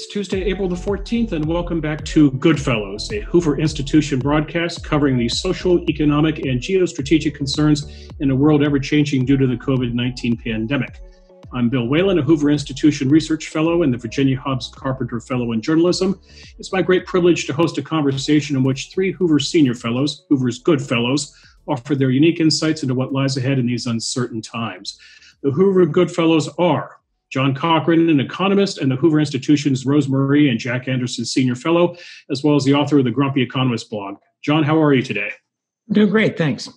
It's Tuesday, April the 14th, and welcome back to Goodfellows, a Hoover Institution broadcast covering the social, economic, and geostrategic concerns in a world ever changing due to the COVID 19 pandemic. I'm Bill Whalen, a Hoover Institution Research Fellow and the Virginia Hobbs Carpenter Fellow in Journalism. It's my great privilege to host a conversation in which three Hoover Senior Fellows, Hoover's Good Fellows, offer their unique insights into what lies ahead in these uncertain times. The Hoover Good Fellows are John Cochrane, an economist and the Hoover Institution's Rose Marie and Jack Anderson Senior Fellow, as well as the author of the Grumpy Economist blog. John, how are you today? Doing great, thanks.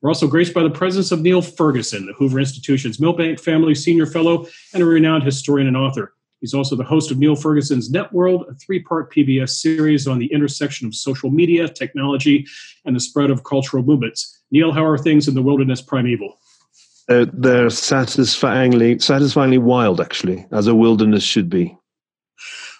We're also graced by the presence of Niall Ferguson, the Hoover Institution's Milbank Family Senior Fellow and a renowned historian and author. He's also the host of Niall Ferguson's Networld, a three part PBS series on the intersection of social media, technology, and the spread of cultural movements. Niall, how are things in the wilderness primeval? They're, they're satisfyingly satisfyingly wild, actually, as a wilderness should be.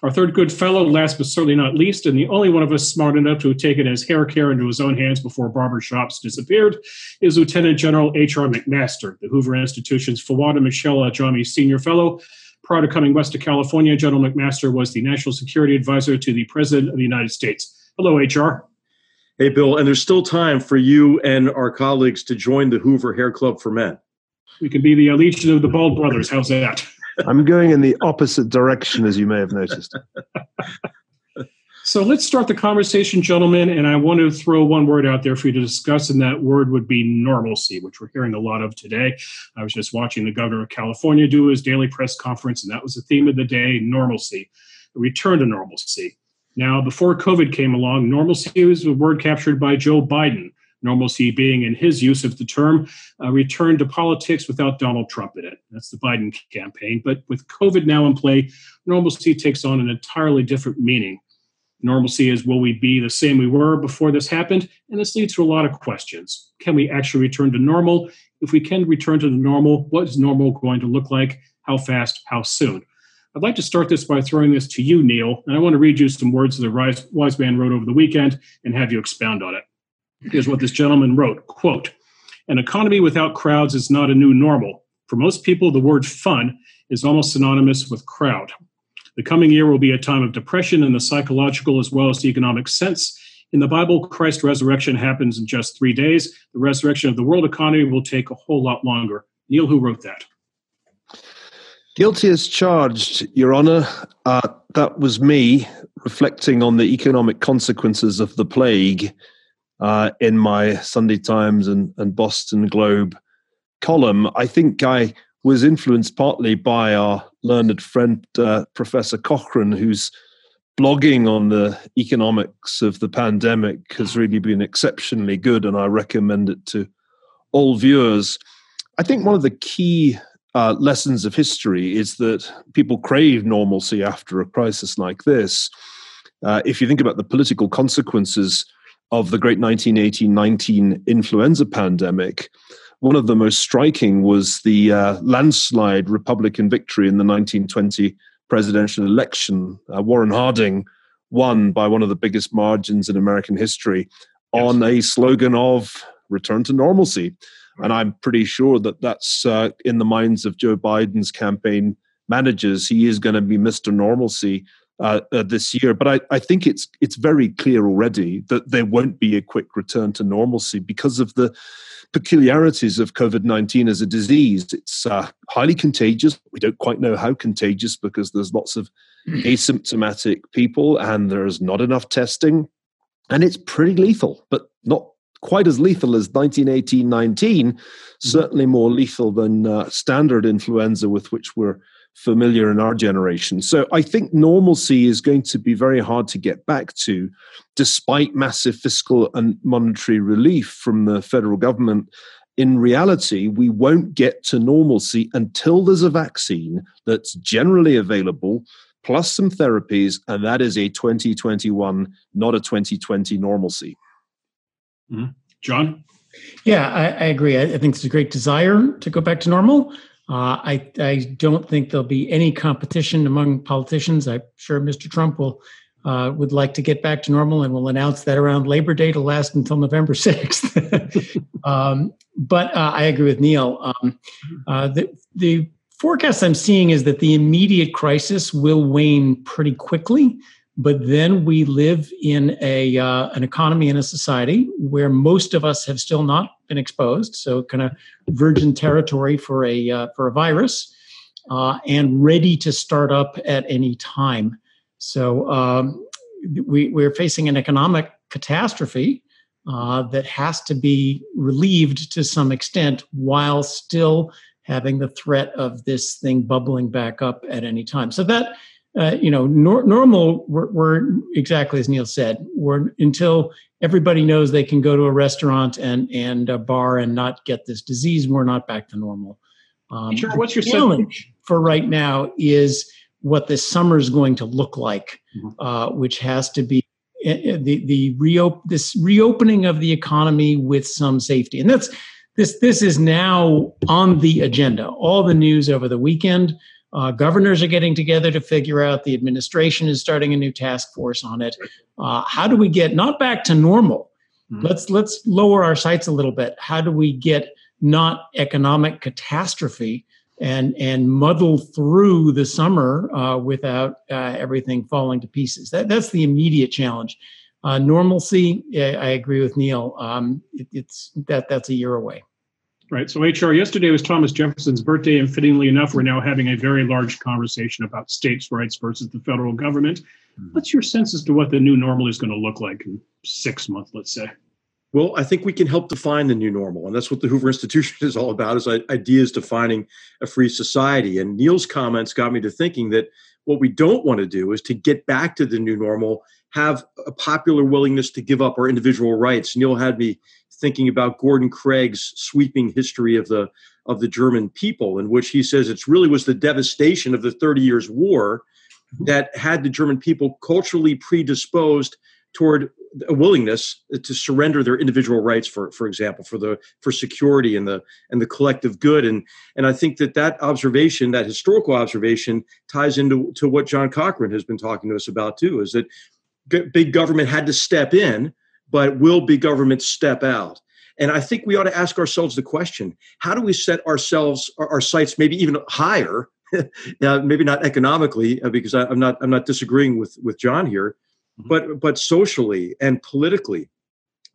Our third good fellow, last but certainly not least, and the only one of us smart enough to have taken his hair care into his own hands before barber shops disappeared, is Lieutenant General H.R. McMaster, the Hoover Institution's Fouad Michelle Ajami Senior Fellow. Prior to coming west to California, General McMaster was the National Security Advisor to the President of the United States. Hello, HR. Hey, Bill, and there's still time for you and our colleagues to join the Hoover Hair Club for Men. We can be the Legion of the Bald Brothers. How's that? I'm going in the opposite direction, as you may have noticed. so let's start the conversation, gentlemen. And I want to throw one word out there for you to discuss, and that word would be normalcy, which we're hearing a lot of today. I was just watching the governor of California do his daily press conference, and that was the theme of the day normalcy, a return to normalcy. Now, before COVID came along, normalcy was a word captured by Joe Biden normalcy being, in his use of the term, uh, a return to politics without Donald Trump in it. That's the Biden campaign. But with COVID now in play, normalcy takes on an entirely different meaning. Normalcy is will we be the same we were before this happened? And this leads to a lot of questions. Can we actually return to normal? If we can return to the normal, what is normal going to look like? How fast? How soon? I'd like to start this by throwing this to you, Niall, and I want to read you some words that the wise man wrote over the weekend and have you expound on it. Here's what this gentleman wrote quote, an economy without crowds is not a new normal. For most people, the word fun is almost synonymous with crowd. The coming year will be a time of depression in the psychological as well as the economic sense. In the Bible, Christ's resurrection happens in just three days. The resurrection of the world economy will take a whole lot longer. Niall, who wrote that? Guilty as charged, Your Honor. Uh, that was me reflecting on the economic consequences of the plague uh, in my Sunday Times and, and Boston Globe column. I think I was influenced partly by our learned friend, uh, Professor Cochrane, who's blogging on the economics of the pandemic has really been exceptionally good, and I recommend it to all viewers. I think one of the key uh, lessons of history is that people crave normalcy after a crisis like this. Uh, if you think about the political consequences of the great 1918-19 influenza pandemic, one of the most striking was the uh, landslide Republican victory in the 1920 presidential election. Uh, Warren Harding won by one of the biggest margins in American history yes. on a slogan of return to normalcy. And I'm pretty sure that that's uh, in the minds of Joe Biden's campaign managers. He is going to be Mr. Normalcy uh, uh, this year. But I, I think it's it's very clear already that there won't be a quick return to normalcy because of the peculiarities of COVID nineteen as a disease. It's uh, highly contagious. We don't quite know how contagious because there's lots of hmm. asymptomatic people and there's not enough testing, and it's pretty lethal, but not quite as lethal as 1918-19 hmm. certainly more lethal than uh, standard influenza with which we're familiar in our generation. So I think normalcy is going to be very hard to get back to, despite massive fiscal and monetary relief from the federal government. In reality, we won't get to normalcy until there's a vaccine that's generally available, plus some therapies, and that is a 2021, not a 2020 normalcy. Mm-hmm. John? Yeah, I, I agree. I, I think it's a great desire to go back to normal. Uh, I, I don't think there'll be any competition among politicians. I'm sure Mr. Trump will uh, would like to get back to normal and will announce that around Labor Day to last until November 6th. um, but uh, I agree with Niall. Um, uh, the, the forecast I'm seeing is that the immediate crisis will wane pretty quickly, but then we live in a uh, an economy and a society where most of us have still not been exposed, so kind of virgin territory for a uh, for a virus, uh, and ready to start up at any time. So um, we, we're facing an economic catastrophe uh, that has to be relieved to some extent while still having the threat of this thing bubbling back up at any time. So that uh, you know, nor- normal we're, we're, exactly as Niall said. We're until everybody knows they can go to a restaurant and and a bar and not get this disease. We're not back to normal. Um, sure. What's your challenge for right now? Is what this summer is going to look like, mm-hmm. uh, which has to be uh, the the reop- this reopening of the economy with some safety, and that's this this is now on the agenda. All the news over the weekend. Uh, governors are getting together to figure out. The administration is starting a new task force on it. Uh, how do we get not back to normal? Mm-hmm. Let's let's lower our sights a little bit. How do we get not economic catastrophe and and muddle through the summer uh, without uh, everything falling to pieces. That that's the immediate challenge. Uh, normalcy, I agree with Niall. Um, it, it's that that's a year away. Right. So HR yesterday was Thomas Jefferson's birthday, and fittingly enough, we're now having a very large conversation about states' rights versus the federal government. Mm-hmm. What's your sense as to what the new normal is going to look like in six months, let's say? Well, I think we can help define the new normal, and that's what the Hoover Institution is all about: is ideas defining a free society. And Niall's comments got me to thinking that what we don't want to do is to get back to the new normal, have a popular willingness to give up our individual rights. Niall had me thinking about Gordon Craig's sweeping history of the of the German people, in which he says it really was the devastation of the Thirty Years' War that had the German people culturally predisposed toward a willingness to surrender their individual rights for for example for the for security and the and the collective good and and i think that that observation that historical observation ties into to what john cochrane has been talking to us about too is that big government had to step in but will big government step out and i think we ought to ask ourselves the question how do we set ourselves our, our sights maybe even higher uh, maybe not economically uh, because I, i'm not i'm not disagreeing with with john here Mm-hmm. but but socially and politically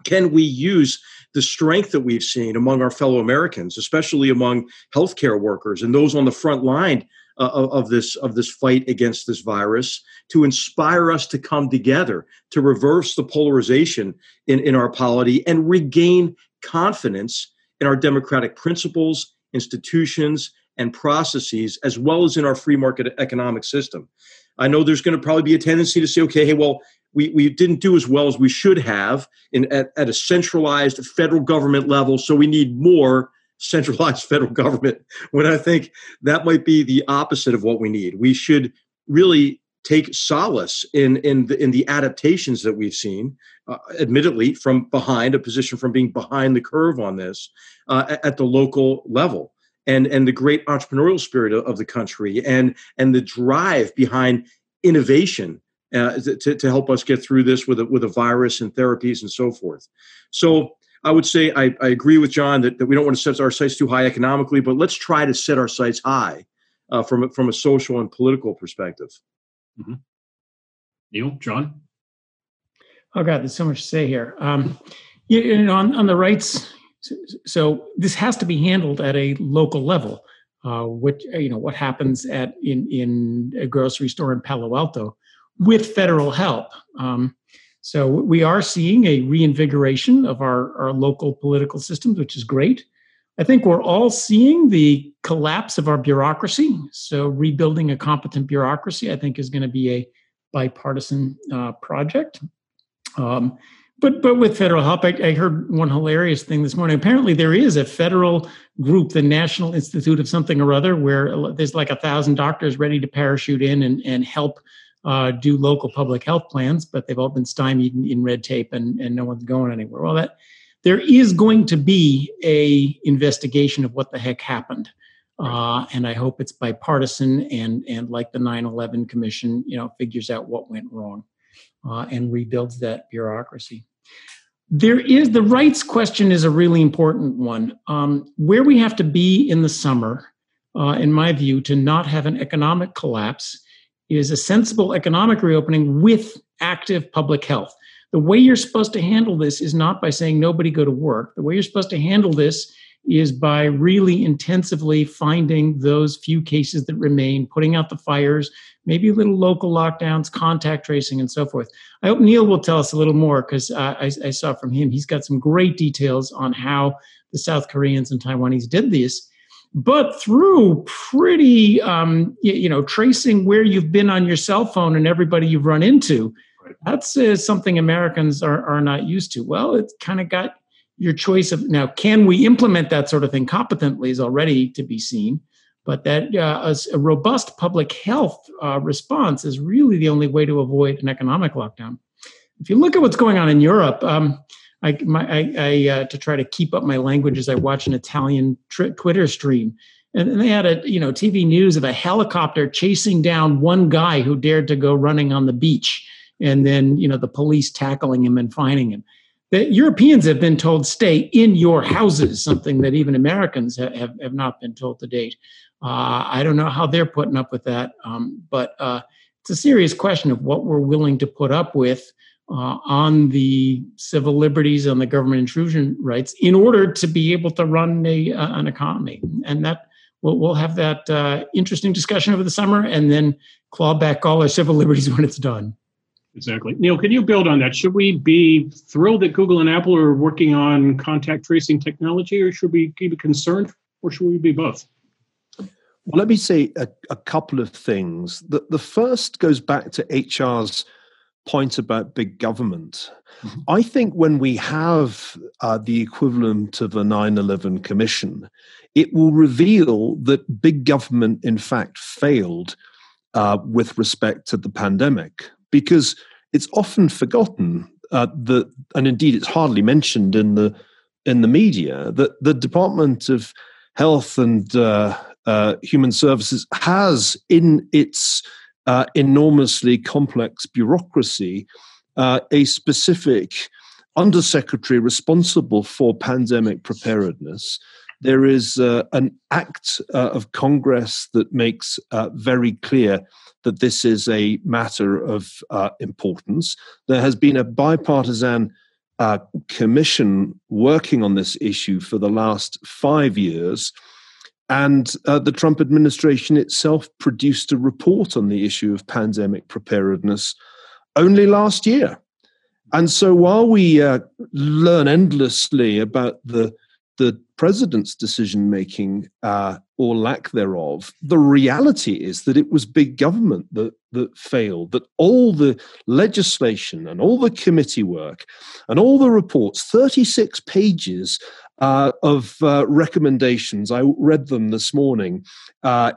can we use the strength that we've seen among our fellow Americans, especially among healthcare workers and those on the front line uh, of this of this fight against this virus, to inspire us to come together to reverse the polarization in, in our polity and regain confidence in our democratic principles, institutions, and processes, as well as in our free market economic system. I know there's going to probably be a tendency to say, okay, hey, well, we, we didn't do as well as we should have in, at, at a centralized federal government level, so we need more centralized federal government. When I think that might be the opposite of what we need. We should really take solace in in the, in the adaptations that we've seen, uh, admittedly from behind a position from being behind the curve on this uh, at, the local level and and the great entrepreneurial spirit of, of the country and and the drive behind innovation uh, to, to help us get through this with a, with a virus and therapies and so forth. So I would say I, I agree with John that, that we don't want to set our sights too high economically, but let's try to set our sights high uh, from from a social and political perspective. Mm-hmm. Niall, John. Oh God, there's so much to say here. Um, you, you know, on, on the rights so this has to be handled at a local level. Uh, what you know, what happens at in in a grocery store in Palo Alto with federal help. Um, so we are seeing a reinvigoration of our, our local political systems, which is great. I think we're all seeing the collapse of our bureaucracy. So rebuilding a competent bureaucracy, I think, is going to be a bipartisan uh, project. Um, but but with federal help, I, I, heard one hilarious thing this morning. Apparently, there is a federal group, the National Institute of something or other, where there's like a thousand doctors ready to parachute in and and help uh, do local public health plans, but they've all been stymied in, in red tape, and and no one's going anywhere. Well, that there is going to be a investigation of what the heck happened. Uh, and I hope it's bipartisan and and like the 9/11 Commission, you know, figures out what went wrong uh, and rebuilds that bureaucracy. There is the rights question is a really important one. Um, where we have to be in the summer uh, in my view, to not have an economic collapse is a sensible economic reopening with active public health. The way you're supposed to handle this is not by saying nobody go to work. The way you're supposed to handle this is by really intensively finding those few cases that remain, putting out the fires, maybe little local lockdowns, contact tracing, and so forth. I hope Niall will tell us a little more because uh, I, I, saw from him he's got some great details on how the South Koreans and Taiwanese did this. But through pretty, um, you, you, know, tracing where you've been on your cell phone and everybody you've run into, that's uh, something Americans are, are not used to. Well, it's kind of got your choice of now can we implement that sort of thing? Competently is already to be seen but that uh, a, robust public health uh, response is really the only way to avoid an economic lockdown. If you look at what's going on in europe um, I, my, I, I uh, to try to keep up my language as I watch an Italian tr- Twitter stream, and, and they had a you know TV news of a helicopter chasing down one guy who dared to go running on the beach, and then you know the police tackling him and fining him. That Europeans have been told stay in your houses, something that even Americans have, have, have not been told to date. Uh, I don't know how they're putting up with that, um, but uh, it's a serious question of what we're willing to put up with uh, on the civil liberties, on the government intrusion rights, in order to be able to run a, uh, an economy. And that we'll, we'll have that uh, interesting discussion over the summer, and then claw back all our civil liberties when it's done. Exactly. Niall, can you build on that? Should we be thrilled that Google and Apple are working on contact tracing technology, or should we be concerned, or should we be both? Well, let me say a, a couple of things. The, the first goes back to HR's point about big government. Mm-hmm. I think when we have uh, the equivalent of a 9 11 commission, it will reveal that big government, in fact, failed uh, with respect to the pandemic because it's often forgotten uh, that, and indeed it's hardly mentioned in the in the media that the Department of Health and uh, uh, Human Services has in its uh, enormously complex bureaucracy uh, a specific undersecretary responsible for pandemic preparedness. There is uh, an act of Congress that makes very clear that this is a matter of uh, importance. There has been a bipartisan uh, commission working on this issue for the last five years. And uh, the Trump administration itself produced a report on the issue of pandemic preparedness only last year. And so while we uh, learn endlessly about the the president's decision making uh, or lack thereof, the reality is that it was big government that, that failed, that all the legislation and all the committee work and all the reports, 36 pages uh, of uh, recommendations, I read them this morning, uh,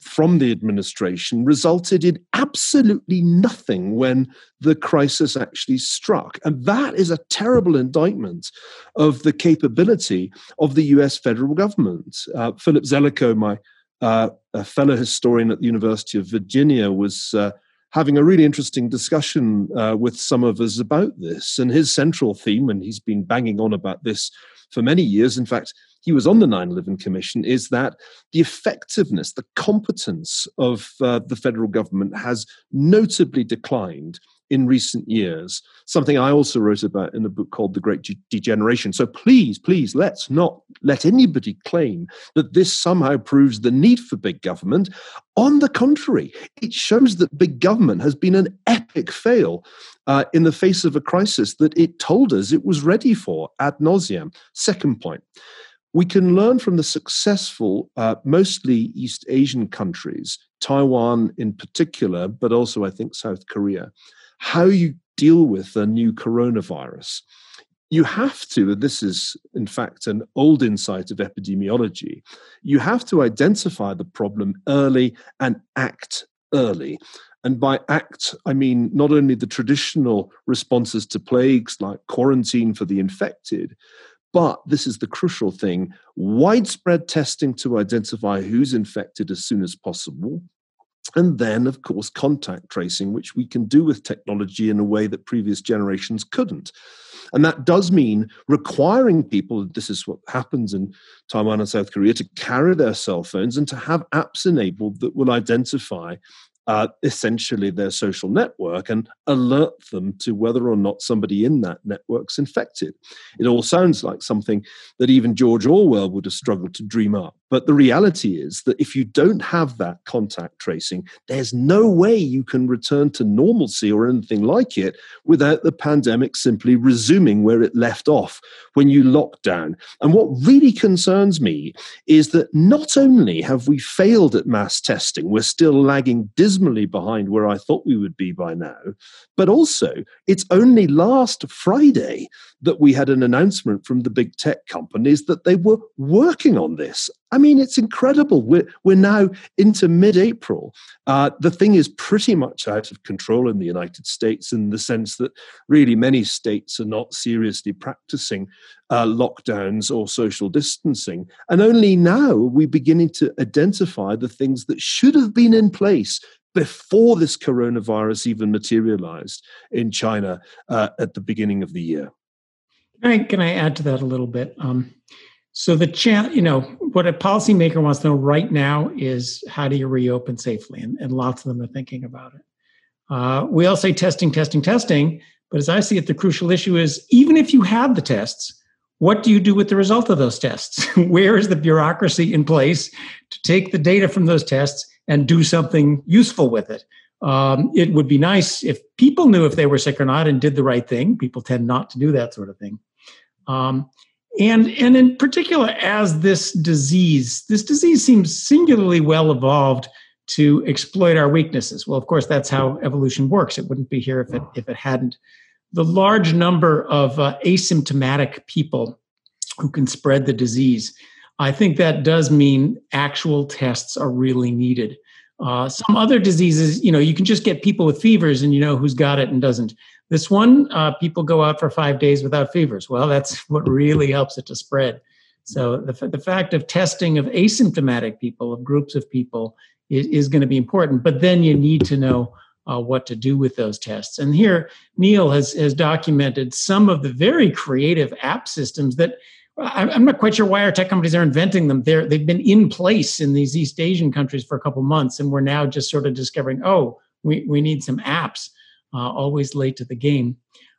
from the administration resulted in absolutely nothing when the crisis actually struck. And that is a terrible indictment of the capability of the US federal government. Uh, Philip Zelikow, my uh, fellow historian at the University of Virginia, was uh, having a really interesting discussion uh, with some of us about this. And his central theme, and he's been banging on about this for many years, in fact, he was on the 9 11 Commission, is that the effectiveness, the competence of uh, the federal government has notably declined in recent years, something I also wrote about in a book called The Great Degeneration. So please, please, let's not let anybody claim that this somehow proves the need for big government. On the contrary, it shows that big government has been an epic fail uh, in the face of a crisis that it told us it was ready for ad nauseam. Second point we can learn from the successful, uh, mostly East Asian countries, Taiwan in particular, but also I think South Korea, how you deal with a new coronavirus. You have to, and this is in fact an old insight of epidemiology, you have to identify the problem early and act early. And by act, I mean not only the traditional responses to plagues like quarantine for the infected, but this is the crucial thing widespread testing to identify who's infected as soon as possible. And then, of course, contact tracing, which we can do with technology in a way that previous generations couldn't. And that does mean requiring people, this is what happens in Taiwan and South Korea, to carry their cell phones and to have apps enabled that will identify uh, essentially their social network and alert them to whether or not somebody in that network's infected. It all sounds like something that even George Orwell would have struggled to dream up. But the reality is that if you don't have that contact tracing, there's no way you can return to normalcy or anything like it without the pandemic simply resuming where it left off when you lock down. And what really concerns me is that not only have we failed at mass testing, we're still lagging dismally behind where I thought we would be by now, but also it's only last Friday that we had an announcement from the big tech companies that they were working on this. I mean, it's incredible. We're, we're now into mid April. Uh, the thing is pretty much out of control in the United States in the sense that really many states are not seriously practicing uh, lockdowns or social distancing. And only now are we beginning to identify the things that should have been in place before this coronavirus even materialized in China uh, at the beginning of the year. Can I, can I add to that a little bit? Um, so the chat, you know, what a policymaker wants to know right now is how do you reopen safely, and, and lots of them are thinking about it. Uh, we all say testing, testing, testing, but as I see it, the crucial issue is even if you have the tests, what do you do with the result of those tests? Where is the bureaucracy in place to take the data from those tests and do something useful with it? Um, it would be nice if people knew if they were sick or not and did the right thing. People tend not to do that sort of thing. Um, and and in particular as this disease this disease seems singularly well evolved to exploit our weaknesses. Well of course that's how evolution works. It wouldn't be here if it if it hadn't. The large number of uh, asymptomatic people who can spread the disease i think that does mean actual tests are really needed. Uh, some other diseases you know you can just get people with fevers and you know who's got it and doesn't this one, uh, people go out for five days without fevers. Well, that's what really helps it to spread. So the, the fact of testing of asymptomatic people, of groups of people, is, is going to be important. But then you need to know uh, what to do with those tests. And here, Niall has, has documented some of the very creative app systems that I'm not quite sure why our tech companies are inventing them. They're, they've been in place in these East Asian countries for a couple months, and we're now just sort of discovering, oh, we, we need some apps uh, always late to the game.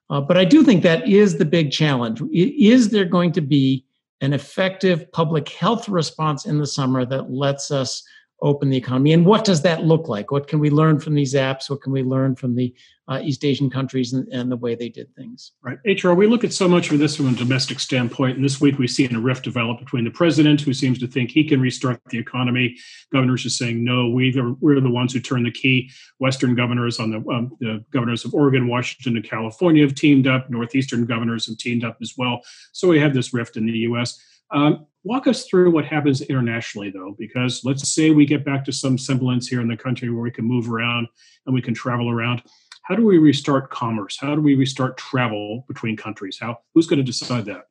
Uh, but I do think that is the big challenge. Is there going to be an effective public health response in the summer that lets us open the economy? And what does that look like? What can we learn from these apps? What can we learn from the uh, East Asian countries and, and, the way they did things? Right. HR, we look at so much of this from a domestic standpoint. And this week we've seen a rift develop between the president, who seems to think he can restart the economy. Governors are saying, no, we are, we're the ones who turn the key. Western governors on the, um, the governors of Oregon, Washington, and California have teamed up. Northeastern governors have teamed up as well. So we have this rift in the U.S. Um, walk us through what happens internationally, though, because let's say we get back to some semblance here in the country where we can move around and we can travel around. How do we restart commerce? How do we restart travel between countries? How who's going to decide that?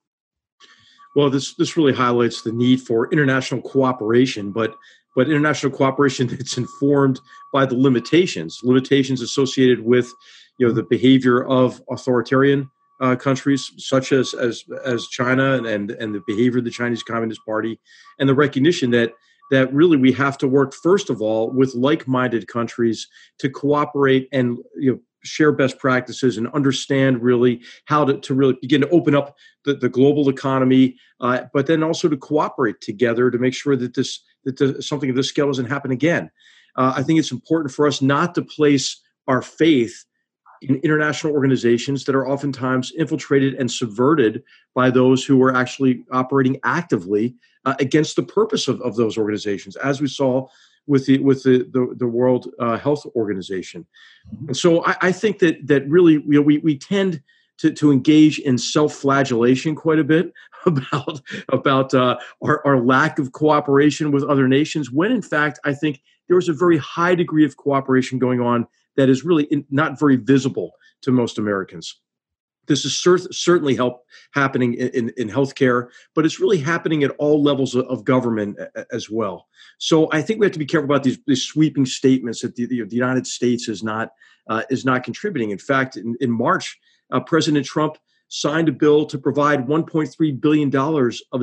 Well, this this really highlights the need for international cooperation, but but international cooperation that's informed by the limitations, limitations associated with you know the behavior of authoritarian uh, countries such as as as China and and the behavior of the Chinese Communist Party, and the recognition that that really we have to work first of all with like-minded countries to cooperate and you know share best practices and understand really how to, to really begin to open up the, the global economy uh, but then also to cooperate together to make sure that this that the, something of this scale doesn't happen again. Uh, i think it's important for us not to place our faith in international organizations that are oftentimes infiltrated and subverted by those who are actually operating actively uh, against the purpose of, of those organizations, as we saw with the with the the, the World uh, Health Organization. Mm-hmm. And so I, I, think that that really you know we we tend to, to engage in self-flagellation quite a bit about about uh, our, our lack of cooperation with other nations when in fact I think there was a very high degree of cooperation going on that is really not very visible to most Americans. this is cer- certainly help happening in, in, in, healthcare, but it's really happening at all levels of, of government a, as well. So I think we have to be careful about these, these sweeping statements that the, the, the United States is not uh, is not contributing. In fact, in, in March, uh, President Trump signed a bill to provide 1.3 billion dollars of,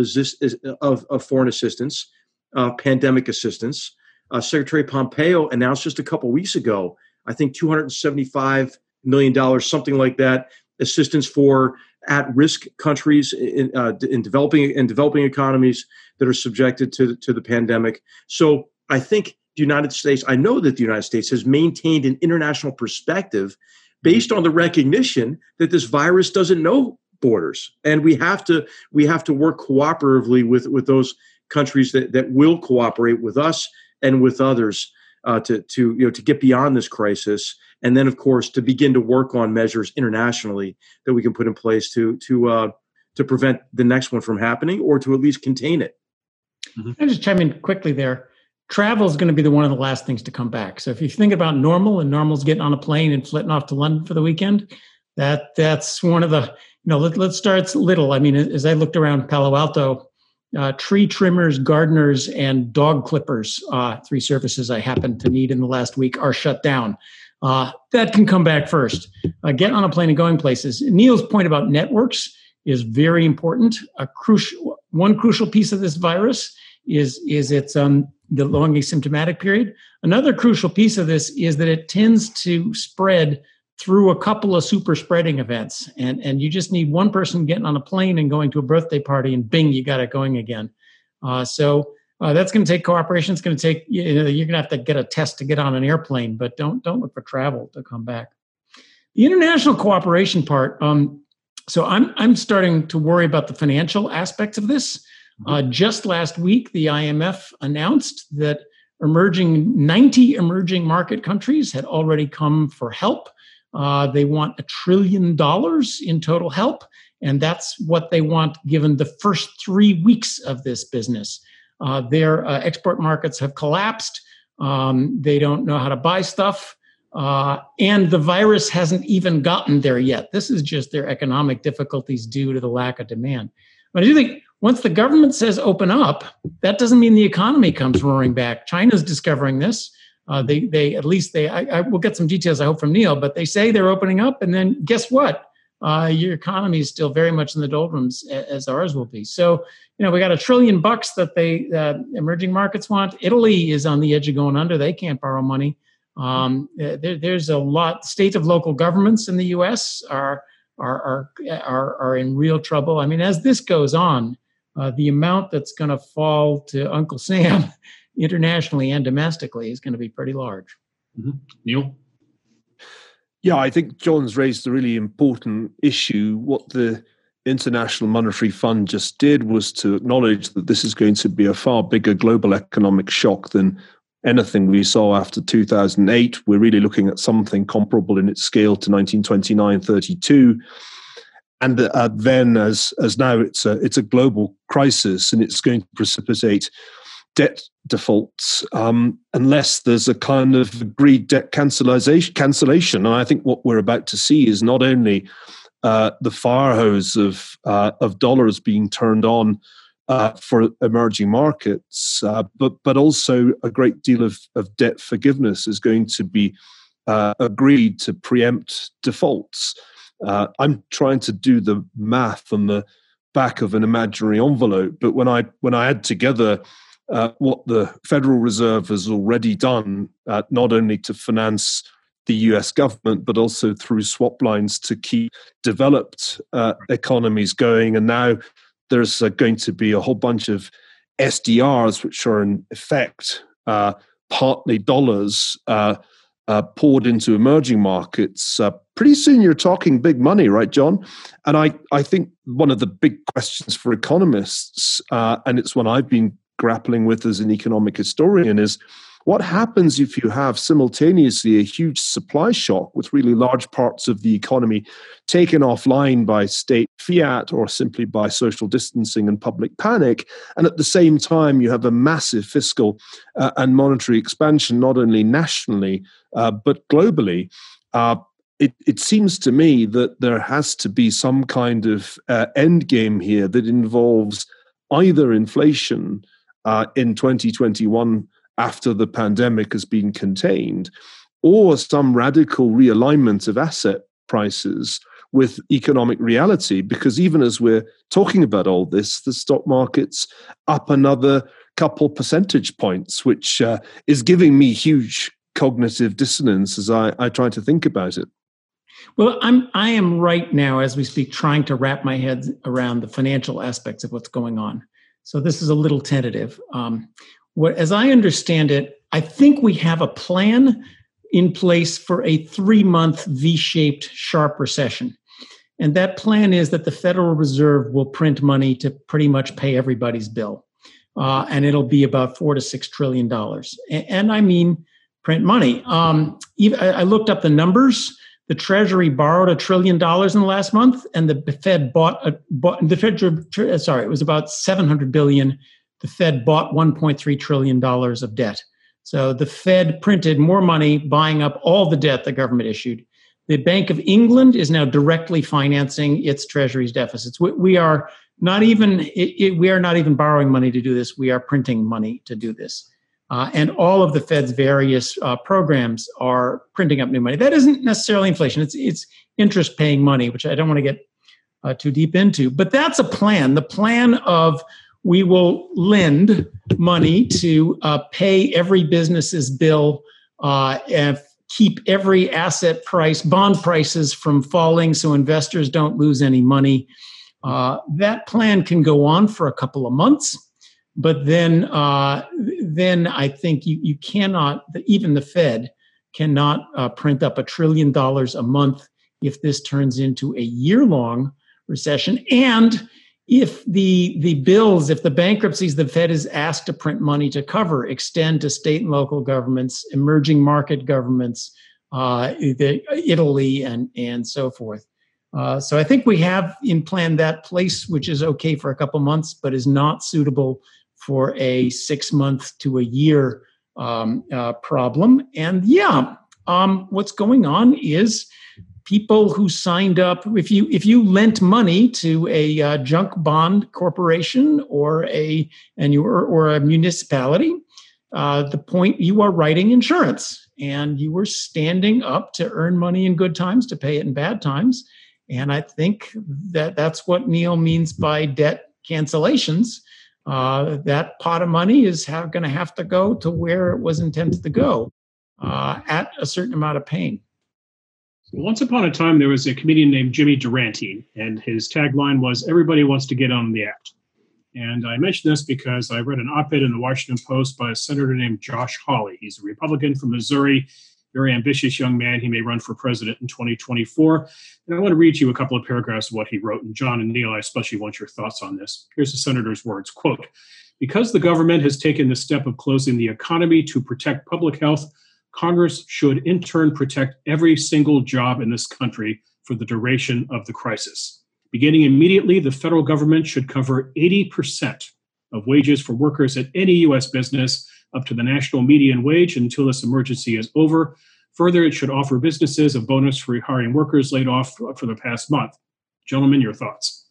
of, of foreign assistance, uh, pandemic assistance. Uh, Secretary Pompeo announced just a couple weeks ago, I think 275 million dollars, something like that, assistance for at-risk countries in, uh, in developing in developing economies that are subjected to to the pandemic. So I think the United States, I know that the United States has maintained an international perspective based on the recognition that this virus doesn't know borders, and we have to we have to work cooperatively with with those countries that that will cooperate with us and with others uh, to to you know to get beyond this crisis and then of course to begin to work on measures internationally that we can put in place to to uh, to prevent the next one from happening or to at least contain it. Mm-hmm. I just chime in quickly there. Travel is going to be the one of the last things to come back. So if you think about normal and normal's getting on a plane and flitting off to London for the weekend, that that's one of the you know let, let's start little. I mean, as I looked around Palo Alto, uh, tree trimmers, gardeners, and dog clippers, uh, three services I happened to need in the last week, are shut down. Uh, that can come back first. Uh, get on a plane and going places. Niall's point about networks is very important. A crucial one crucial piece of this virus is is its um, the long asymptomatic period. Another crucial piece of this is that it tends to spread through a couple of super spreading events, and and you just need one person getting on a plane and going to a birthday party, and bing, you got it going again. Uh, so uh, that's going to take cooperation. It's going to take you know, you're going to have to get a test to get on an airplane, but don't don't look for travel to come back. The international cooperation part. Um, so I'm I'm starting to worry about the financial aspects of this. Mm-hmm. Uh, just last week, the IMF announced that emerging 90 emerging market countries had already come for help. Uh, they want a trillion dollars in total help, and that's what they want given the first three weeks of this business. Uh, their uh, export markets have collapsed. Um, they don't know how to buy stuff. Uh, and the virus hasn't even gotten there yet. This is just their economic difficulties due to the lack of demand. But I do think once the government says open up, that doesn't mean the economy comes roaring back. China's discovering this. Uh, they, they at least they. I, I will get some details. I hope from Niall, but they say they're opening up, and then guess what? uh, your economy is still very much in the doldrums as ours will be. So, you know, we got a trillion bucks that they uh, emerging markets want. Italy is on the edge of going under; they can't borrow money. Um, there, there's a lot. State of local governments in the U.S. are are are are, are in real trouble. I mean, as this goes on, uh, the amount that's going to fall to Uncle Sam internationally and domestically is going to be pretty large. Mm-hmm. Niall. Yeah, I think John's raised a really important issue. What the International Monetary Fund just did was to acknowledge that this is going to be a far bigger global economic shock than anything we saw after 2008. We're really looking at something comparable in its scale to 1929 32. And uh, then, as as now, it's a it's a global crisis, and it's going to precipitate debt defaults um, unless there's a kind of agreed debt cancellation. Cancellation, and I think what we're about to see is not only uh, the fire hose of uh, of dollars being turned on uh, for emerging markets, uh, but but also a great deal of, of debt forgiveness is going to be uh, agreed to preempt defaults. Uh, I'm trying to do the math on the back of an imaginary envelope, but when I when I add together uh, what the Federal Reserve has already done, uh, not only to finance the US government, but also through swap lines to keep developed uh, economies going. And now there's uh, going to be a whole bunch of SDRs, which are in effect uh, partly dollars. Poured into emerging markets. pretty soon, you're talking big money, right, John? And I, I think one of the big questions for economists, and it's one I've been grappling with as an economic historian is what happens if you have simultaneously a huge supply shock with really large parts of the economy taken offline by state fiat or simply by social distancing and public panic? And at the same time, you have a massive fiscal uh, and monetary expansion, not only nationally, uh, but globally. Uh, it, it seems to me that there has to be some kind of uh, end game here that involves either inflation uh, in 2021 after the pandemic has been contained, or some radical realignment of asset prices with economic reality. Because even as we're talking about all this, the stock market's up another couple percentage points, which uh, is giving me huge cognitive dissonance as I, I try to think about it. Well, I'm I am right now as we speak trying to wrap my head around the financial aspects of what's going on. So this is a little tentative. Um, what, as I understand it, I think we have a plan in place for a three-month V-shaped sharp recession, and that plan is that the Federal Reserve will print money to pretty much pay everybody's bill, uh, and it'll be about four to six trillion dollars. And, and, I mean print money. Um, I looked up the numbers the Treasury borrowed a trillion dollars in the last month, and the Fed bought, a, bought the Fed. Uh, sorry, it was about seven hundred billion. The Fed bought one point three trillion dollars of debt. So the Fed printed more money, buying up all the debt the government issued. The Bank of England is now directly financing its Treasury's deficits. We, we are not even it, it, we are not even borrowing money to do this. We are printing money to do this. Uh, and all of the Fed's various uh, programs are printing up new money. That isn't necessarily inflation; it's it's interest paying money, which I don't want to get uh, too deep into. But that's a plan. The plan of we will lend money to uh, pay every business's bill uh, and keep every asset price, bond prices from falling, so investors don't lose any money. Uh, that plan can go on for a couple of months but then, uh, then I think you, you cannot, even the Fed cannot uh, print up a trillion dollars a month if this turns into a year long recession. And if the, the bills, if the bankruptcies the Fed is asked to print money to cover extend to state and local governments, emerging market governments, uh, the, Italy, and, and so forth. Uh, so I think we have in plan that place, which is okay for a couple months, but is not suitable for a six month to a year um, uh, problem. And yeah, um, what's going on is people who signed up if you if you lent money to a uh, junk bond corporation or a and you or, or a municipality uh, the point you are writing insurance. And you were standing up to earn money in good times to pay it in bad times. And i think that that's what niall means by debt cancellations uh, that pot of money is going to have to go to where it was intended to go uh, at a certain amount of pain. Once upon a time, there was a comedian named Jimmy Durante, and his tagline was "Everybody wants to get on the act." And I mention this because I read an op-ed in the Washington Post by a senator named Josh Hawley. He's a Republican from Missouri very ambitious young man. He may run for president in 2024. And I want to read you a couple of paragraphs of what he wrote. And John and Niall, I especially want your thoughts on this. Here's the senator's words quote, because the government has taken the step of closing the economy to protect public health, Congress should in turn protect every single job in this country for the duration of the crisis. Beginning immediately, the federal government should cover 80% of wages for workers at any U.S. business up to the national median wage until this emergency is over. Further, it should offer businesses a bonus for hiring workers laid off for the past month. Gentlemen, your thoughts.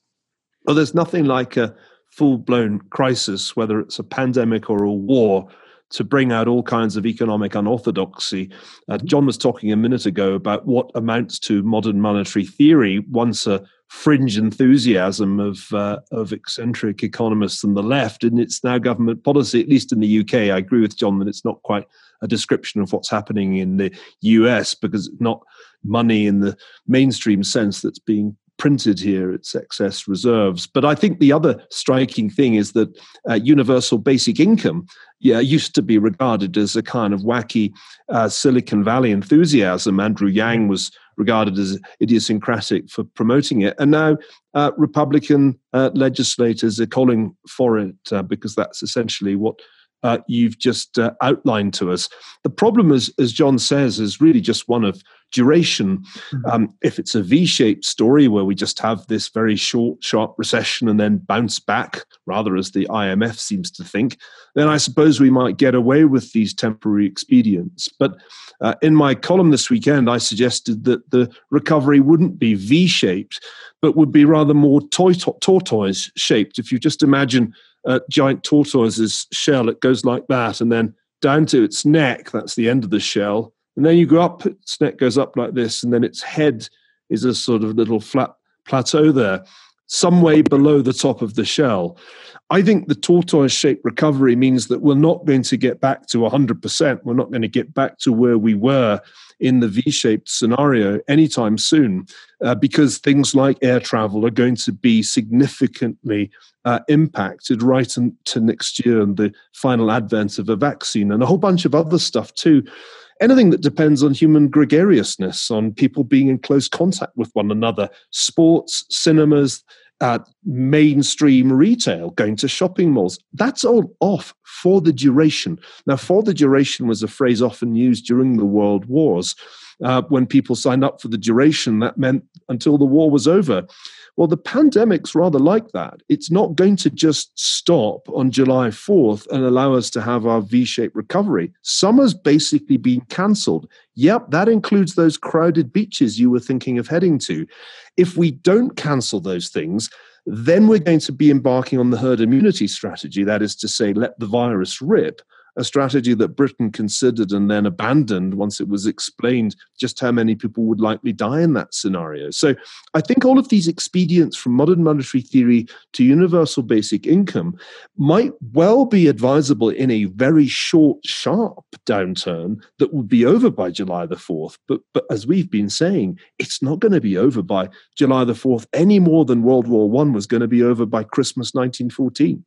Well, there's nothing like a full blown crisis, whether it's a pandemic or a war, to bring out all kinds of economic unorthodoxy. Uh, John was talking a minute ago about what amounts to modern monetary theory once a fringe enthusiasm of uh, of eccentric economists on the left, and it's now government policy. At least in the UK, I agree with John that it's not quite a description of what's happening in the US because it's not money in the mainstream sense that's being printed here, it's excess reserves. But I think the other striking thing is that uh, universal basic income yeah, used to be regarded as a kind of wacky uh, Silicon Valley enthusiasm. Andrew Yang was regarded as idiosyncratic for promoting it. And now uh, Republican uh, legislators are calling for it uh, because that's essentially what uh, you've just outlined to us. The problem, as John says, is really just one of duration. Mm-hmm. Um, if it's a V shaped story where we just have this very short, sharp recession and then bounce back, rather as the IMF seems to think, then I suppose we might get away with these temporary expedients. But uh, in my column this weekend, I suggested that the recovery wouldn't be V shaped, but would be rather more tortoise shaped. If you just imagine a giant tortoise's shell, it goes like that, and then down to its neck, that's the end of the shell. And then you go up, its neck goes up like this, and then its head is a sort of little flat plateau there, some way below the top of the shell. I think the tortoise shaped recovery means that we're not going to get back to 100%. We're not going to get back to where we were in the V shaped scenario anytime soon uh, because things like air travel are going to be significantly uh, impacted right into next year and the final advent of a vaccine and a whole bunch of other stuff too anything that depends on human gregariousness, on people being in close contact with one another, sports, cinemas, uh, mainstream retail, going to shopping malls. That's all off for the duration. Now, for the duration was a phrase often used during the world wars. Uh, when people signed up for the duration, that meant until the war was over. Well, the pandemic's rather like that. It's not going to just stop on July 4th and allow us to have our V shaped recovery. Summer's basically been cancelled. Yep, that includes those crowded beaches you were thinking of heading to. If we don't cancel those things, then we're going to be embarking on the herd immunity strategy. That is to say, let the virus rip a strategy that Britain considered and then abandoned once it was explained just how many people would likely die in that scenario. So I think all of these expedients from modern monetary theory to universal basic income might well be advisable in a very short, sharp downturn that would be over by July the 4th. But, but as we've been saying, it's not going to be over by July the 4th any more than World War I was going to be over by Christmas 1914.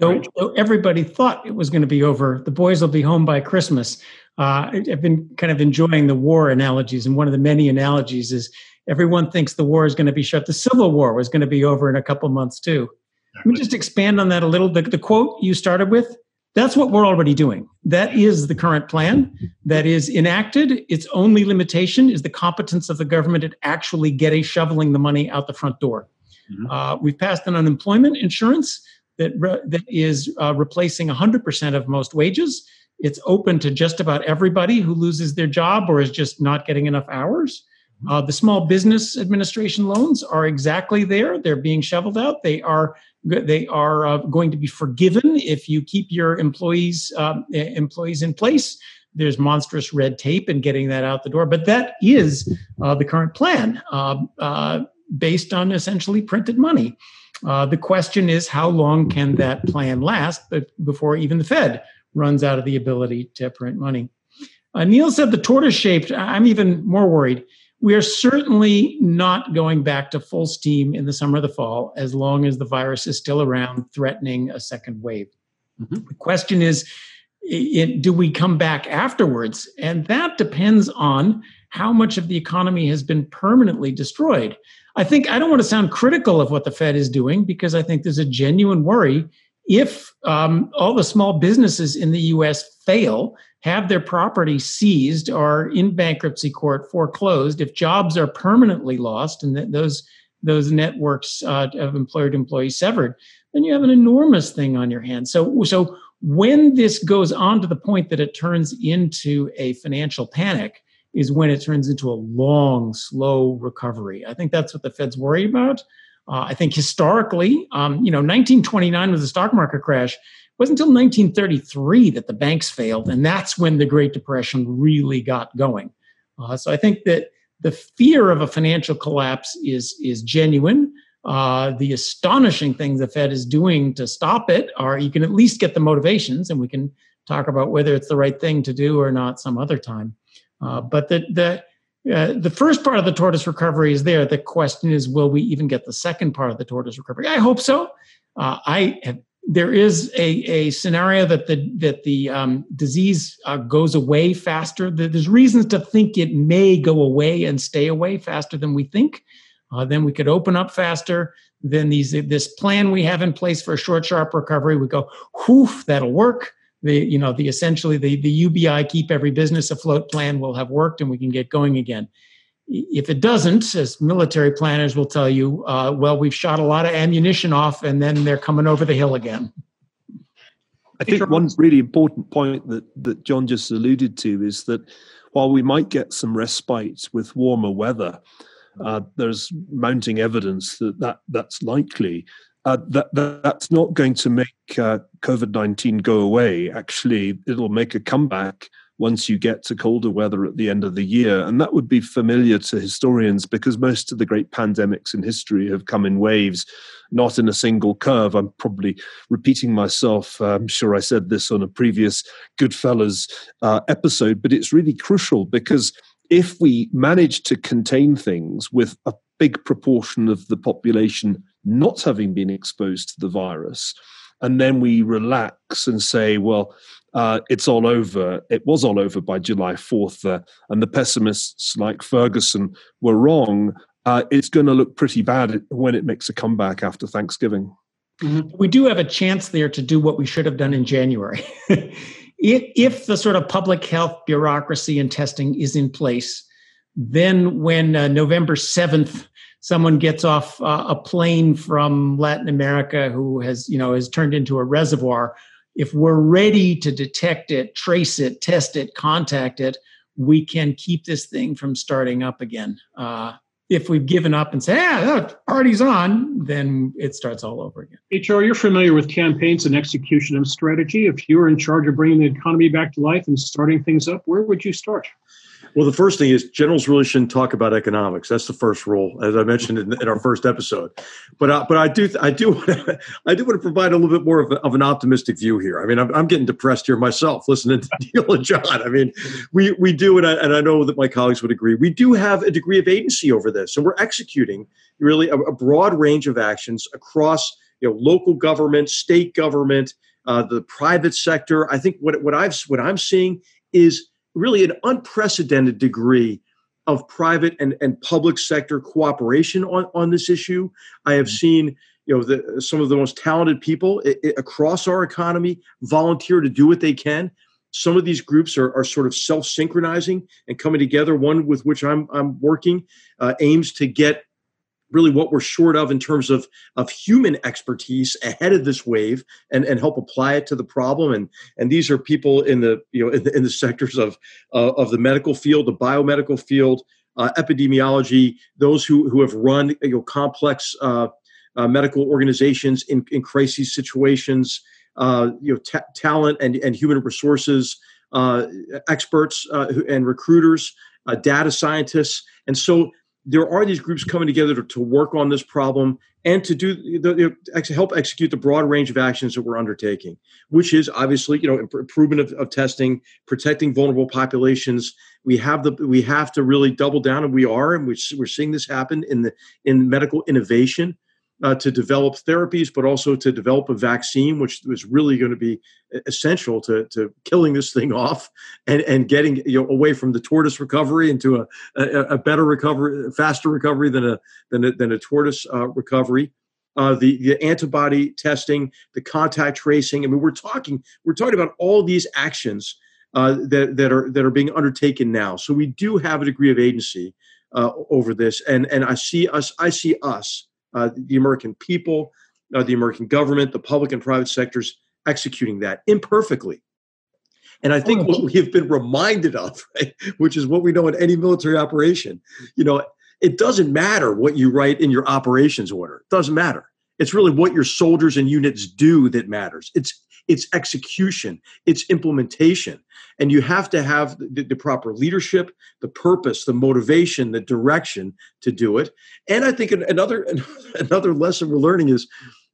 Though, everybody thought it was going to be over, the boys will be home by Christmas. Uh, I've been kind of enjoying the war analogies, and one of the many analogies is everyone thinks the war is going to be shut. The Civil War was going to be over in a couple months too. Let me just expand on that a little. The, the quote you started with, that's what we're already doing. That is the current plan that is enacted. Its only limitation is the competence of the government at actually getting shoveling the money out the front door. Mm-hmm. Uh, we've passed an unemployment insurance that, re- that is uh, replacing 100% of most wages. It's open to just about everybody who loses their job or is just not getting enough hours. Mm-hmm. Uh, the small business administration loans are exactly there. They're being shoveled out. They are they are uh, going to be forgiven if you keep your employees um, employees in place. There's monstrous red tape in getting that out the door, but that is uh, the current plan, um, uh, based on essentially printed money. Uh, the question is, how long can that plan last before even the Fed runs out of the ability to print money? Uh, Niall said the tortoise shaped, I'm even more worried. We are certainly not going back to full steam in the summer or the fall as long as the virus is still around, threatening a second wave. Mm-hmm. The question is, it, do we come back afterwards? And that depends on how much of the economy has been permanently destroyed. I think I don't want to sound critical of what the Fed is doing because I think there's a genuine worry if um, all the small businesses in the US fail, have their property seized, or in bankruptcy court foreclosed, if jobs are permanently lost and that those those networks uh, of employer to employee severed, then you have an enormous thing on your hands. So, so when this goes on to the point that it turns into a financial panic, is when it turns into a long, slow recovery. I think that's what the Fed's worried about. Uh, I think historically, um, you know, 1929 was the stock market crash. It wasn't until 1933 that the banks failed, and that's when the Great Depression really got going. Uh, so I think that the fear of a financial collapse is is genuine. Uh, the astonishing thing the Fed is doing to stop it are you can at least get the motivations, and we can talk about whether it's the right thing to do or not some other time. Uh, but the the uh, the first part of the tortoise recovery is there. The question is, will we even get the second part of the tortoise recovery? I hope so. Uh, I have, there is a, a scenario that the that the um, disease uh, goes away faster. There's reasons to think it may go away and stay away faster than we think. Uh, then we could open up faster. Then these this plan we have in place for a short, sharp recovery would go, whoof, that'll work the you know the essentially the the UBI keep every business afloat plan will have worked and we can get going again. If it doesn't, as military planners will tell you, uh, well, we've shot a lot of ammunition off and then they're coming over the hill again. I think one really important point that, that John just alluded to is that while we might get some respite with warmer weather, uh, there's mounting evidence that, that that's likely. Uh, that, that, that's not going to make uh, COVID 19 go away. Actually, it'll make a comeback once you get to colder weather at the end of the year. And that would be familiar to historians because most of the great pandemics in history have come in waves, not in a single curve. I'm probably repeating myself. I'm sure I said this on a previous Goodfellows uh, episode, but it's really crucial because if we manage to contain things with a big proportion of the population not having been exposed to the virus, and then we relax and say, well, uh, it's all over. It was all over by July 4th, uh, and the pessimists like Ferguson were wrong. Uh, it's going to look pretty bad when it makes a comeback after Thanksgiving. Mm-hmm. We do have a chance there to do what we should have done in January. if, if, the sort of public health bureaucracy and testing is in place, then when uh, November 7th someone gets off uh, a plane from Latin America who has, you know, has turned into a reservoir, if we're ready to detect it, trace it, test it, contact it, we can keep this thing from starting up again. Uh, if we've given up and say, "Yeah, party's on," then it starts all over again. HR, you're familiar with campaigns and execution of strategy. If you were in charge of bringing the economy back to life and starting things up, where would you start? Well, the first thing is generals really shouldn't talk about economics. That's the first rule, as I mentioned in, in our first episode. But uh, but I do I do want I do want to provide a little bit more of, a, of an optimistic view here. I mean, I'm, I'm, getting depressed here myself listening to Niall and John. I mean, we we do, and I, and I know that my colleagues would agree. We do have a degree of agency over this, and we're executing really a, a broad range of actions across you know local government, state government, uh, the private sector. I think what what I've what I'm seeing is really an unprecedented degree of private and, and public sector cooperation on, on this issue. I have mm-hmm. seen you know the, some of the most talented people I- I across our economy volunteer to do what they can. Some of these groups are, are sort of self-synchronizing and coming together. One with which I'm, I'm working uh, aims to get really what we're short of in terms of of human expertise ahead of this wave and and help apply it to the problem. And and these are people in the you know in the, in the sectors of uh, of the medical field the biomedical field uh, epidemiology those who who have run you know complex uh, uh medical organizations in in crisis situations uh, you know t- talent and and human resources uh, experts and recruiters data scientists. And so there are these groups coming together to, to work on this problem and to do the, the, help execute the broad range of actions that we're undertaking, which is obviously you know improvement of, of testing, protecting vulnerable populations. We have the we have to really double down, and we are, and we're, we're seeing this happen in the in medical innovation uh, to develop therapies, but also to develop a vaccine, which was really going to be essential to, to killing this thing off and, and getting you know, away from the tortoise recovery into a, a, a better recovery, faster recovery than a than a, than a tortoise uh, recovery. Uh, the the antibody testing, the contact tracing. I mean, we're talking we're talking about all these actions uh, that that are that are being undertaken now. So we do have a degree of agency uh, over this, and and I see us I see us uh, the American people, uh, the American government, the public and private sectors executing that imperfectly. And I think what we have been reminded of, right, which is what we know in any military operation, you know, it doesn't matter what you write in your operations order. It doesn't matter. It's really what your soldiers and units do that matters. It's it's execution, it's implementation. And you have to have the, the, proper leadership, the purpose, the motivation, the direction to do it. And I think another another lesson we're learning is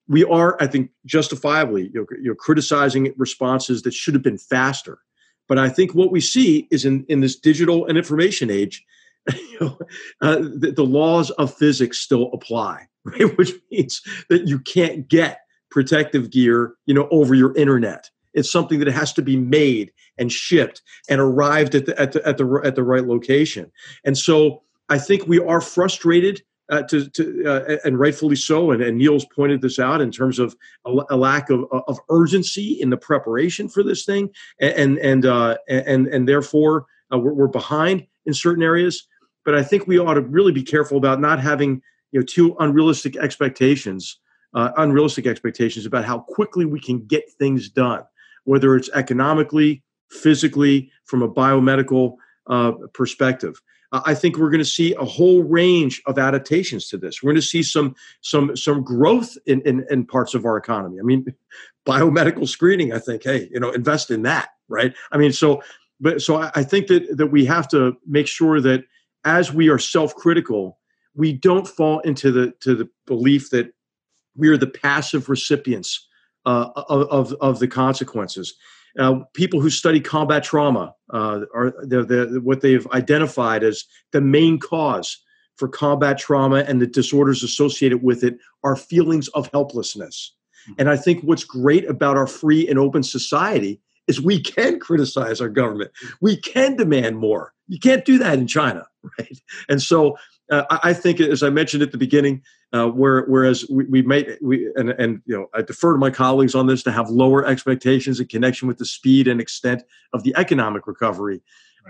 we are, I think, justifiably you know, you know, criticizing responses that should have been faster. But I think what we see is in, in this digital and information age, you know, uh, the, the laws of physics still apply, right? Which means that you can't get protective gear, you know, over your internet. It's something that has to be made and shipped and arrived at the at the at the, at the right location. And so I think we are frustrated uh, to, to uh, and rightfully so. And, and, Niall's pointed this out in terms of a, a, lack of, of urgency in the preparation for this thing, and and uh, and and therefore uh, we're, we're, behind in certain areas. But I think we ought to really be careful about not having you know too unrealistic expectations, uh, unrealistic expectations about how quickly we can get things done, whether it's economically, physically, from a biomedical uh, perspective. I think we're going to see a whole range of adaptations to this. We're going to see some some some growth in, in, in parts of our economy. I mean, biomedical screening. I think, hey, you know, invest in that, right? I mean, so but so I, I think that that we have to make sure that as we are self-critical, we don't fall into the to the belief that we are the passive recipients uh, of, of of the consequences. Uh, people who study combat trauma uh, are what they've identified as the main cause for combat trauma and the disorders associated with it are feelings of helplessness. Mm-hmm. And I think what's great about our free and open society is we can criticize our government. We can demand more. You can't do that in China, right? And so uh, I think, as I mentioned at the beginning, uh, where, whereas we, we may, we, and, and you know, I defer to my colleagues on this to have lower expectations in connection with the speed and extent of the economic recovery.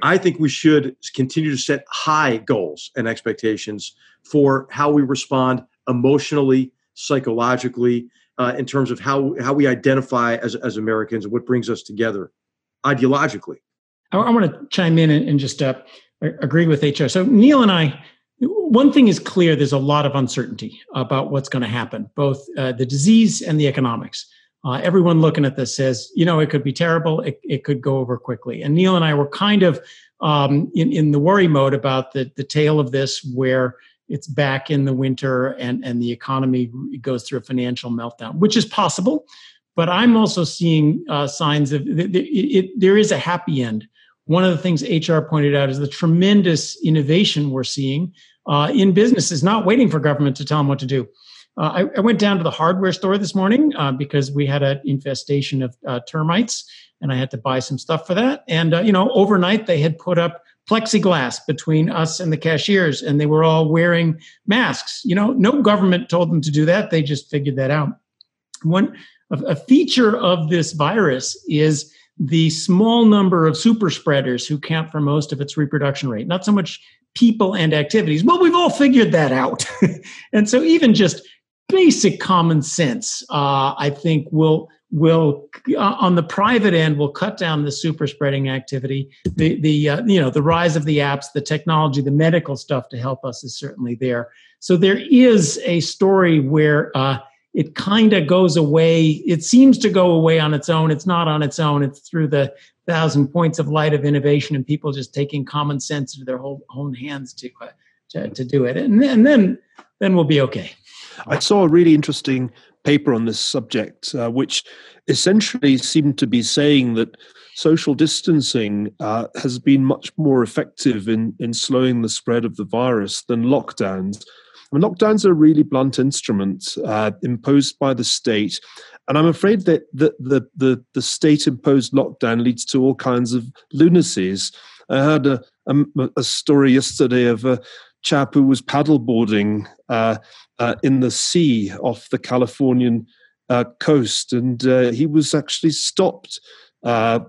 Right. I think we should continue to set high goals and expectations for how we respond emotionally, psychologically, uh, in terms of how how we identify as as Americans and what brings us together ideologically. I, I want to chime in and, and just uh, agree with HR. So Niall and I one thing is clear there's a lot of uncertainty about what's going to happen, both uh, the disease and the economics. Uh, everyone looking at this says, you know, it could be terrible, it, it could go over quickly. And Niall and I were kind of um, in, in the worry mode about the, the tail of this, where it's back in the winter and, and the economy goes through a financial meltdown, which is possible. But I'm also seeing uh, signs of it, it, it, there is a happy end one of the things HR pointed out is the tremendous innovation we're seeing uh, in businesses, not waiting for government to tell them what to do. Uh, I, I, went down to the hardware store this morning uh, because we had an infestation of uh, termites, and I had to buy some stuff for that. And uh, you know, overnight they had put up plexiglass between us and the cashiers, and they were all wearing masks. You know, no government told them to do that; they just figured that out. One a feature of this virus is the small number of super spreaders who count for most of its reproduction rate, not so much people and activities. Well, we've all figured that out. and so even just basic common sense, uh, I think will will uh, on the private end will cut down the super spreading activity the the uh, you know the rise of the apps the technology the medical stuff to help us is certainly there so there is a story where uh, it kind of goes away. It seems to go away on its own. It's not on its own. It's through the thousand points of light of innovation and people just taking common sense into their whole own hands to uh, to, to do it. And, and then then we'll be okay. I saw a really interesting paper on this subject, uh, which essentially seemed to be saying that social distancing uh, has been much more effective in, in slowing the spread of the virus than lockdowns. I mean, lockdowns are a really blunt instrument uh, imposed by the state. And I'm afraid that the, the, the, the state imposed lockdown leads to all kinds of lunacies. I heard a, a, a story yesterday of a chap who was paddleboarding uh, uh, in the sea off the Californian uh, coast, and uh, he was actually stopped uh,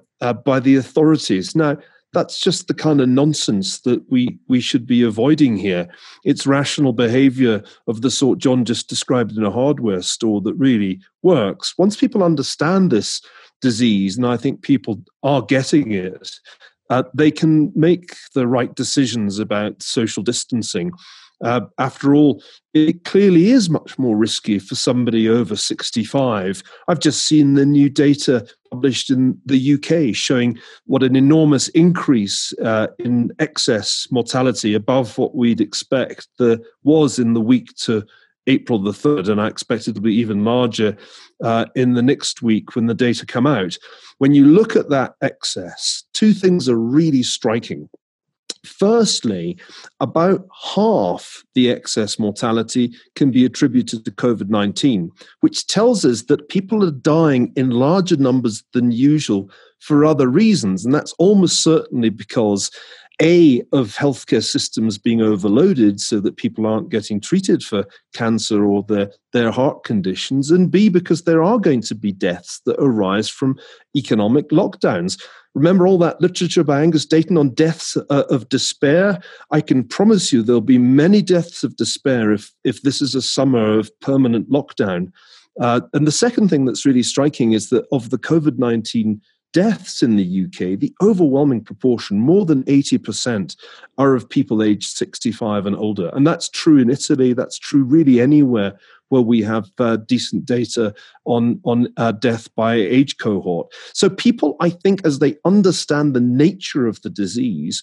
by the authorities. Now, that's just the kind of nonsense that we we should be avoiding here. It's rational behavior of the sort John just described in a hardware store that really works. Once people understand this disease, and I think people are getting it, uh, they can make the right decisions about social distancing. Uh, after all, it clearly is much more risky for somebody over 65. I've just seen the new data published in the UK showing what an enormous increase uh, in excess mortality above what we'd expect there was in the week to April the 3rd, and I expect it to be even larger uh, in the next week when the data come out. When you look at that excess, two things are really striking. Firstly, about half the excess mortality can be attributed to COVID 19, which tells us that people are dying in larger numbers than usual for other reasons. And that's almost certainly because a of healthcare systems being overloaded so that people aren't getting treated for cancer or their their heart conditions and b because there are going to be deaths that arise from economic lockdowns. Remember all that literature by Angus Deaton on deaths uh, of despair? I can promise you there'll be many deaths of despair if if this is a summer of permanent lockdown. Uh, and the second thing that's really striking is that of the covid-19 deaths in the UK, the overwhelming proportion, more than 80%, are of people aged 65 and older. And that's true in Italy, that's true really anywhere where we have uh, decent data on, on uh, death by age cohort. So people, I think, as they understand the nature of the disease,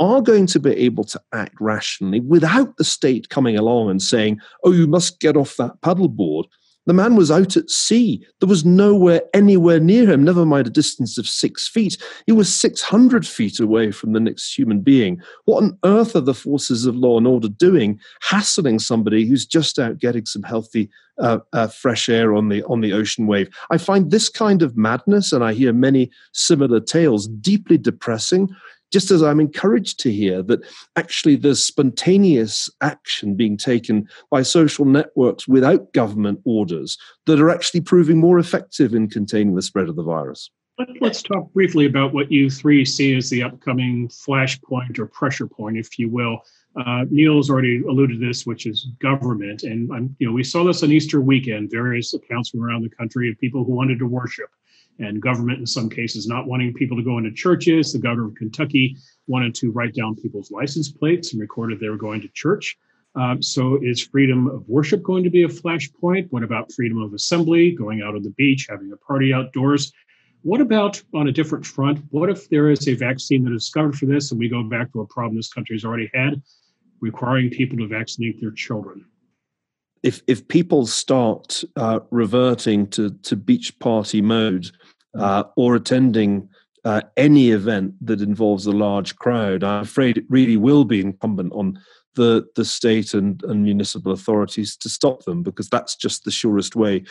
are going to be able to act rationally without the state coming along and saying, oh, you must get off that paddleboard the man was out at sea. There was nowhere anywhere near him, never mind a distance of six feet. He was 600 feet away from the next human being. What on earth are the forces of law and order doing, hassling somebody who's just out getting some healthy, uh, uh, fresh air on the, on the ocean wave? I find this kind of madness, and I hear many similar tales, deeply depressing just as I'm encouraged to hear that actually there's spontaneous action being taken by social networks without government orders that are actually proving more effective in containing the spread of the virus. Let's talk briefly about what you three see as the upcoming flashpoint or pressure point, if you will. Uh, Niall's already alluded to this, which is government, and you know we saw this on Easter weekend. Various accounts from around the country of people who wanted to worship, and government in some cases not wanting people to go into churches. The governor of Kentucky wanted to write down people's license plates and record if they were going to church. Um, so is freedom of worship going to be a flashpoint? What about freedom of assembly, going out on the beach, having a party outdoors? What about on a different front? What if there is a vaccine that is discovered for this and we go back to a problem this country has already had, requiring people to vaccinate their children? If if people start uh, reverting to to beach party mode uh, or attending uh, any event that involves a large crowd, I'm afraid it really will be incumbent on the the state and, and municipal authorities to stop them because that's just the surest way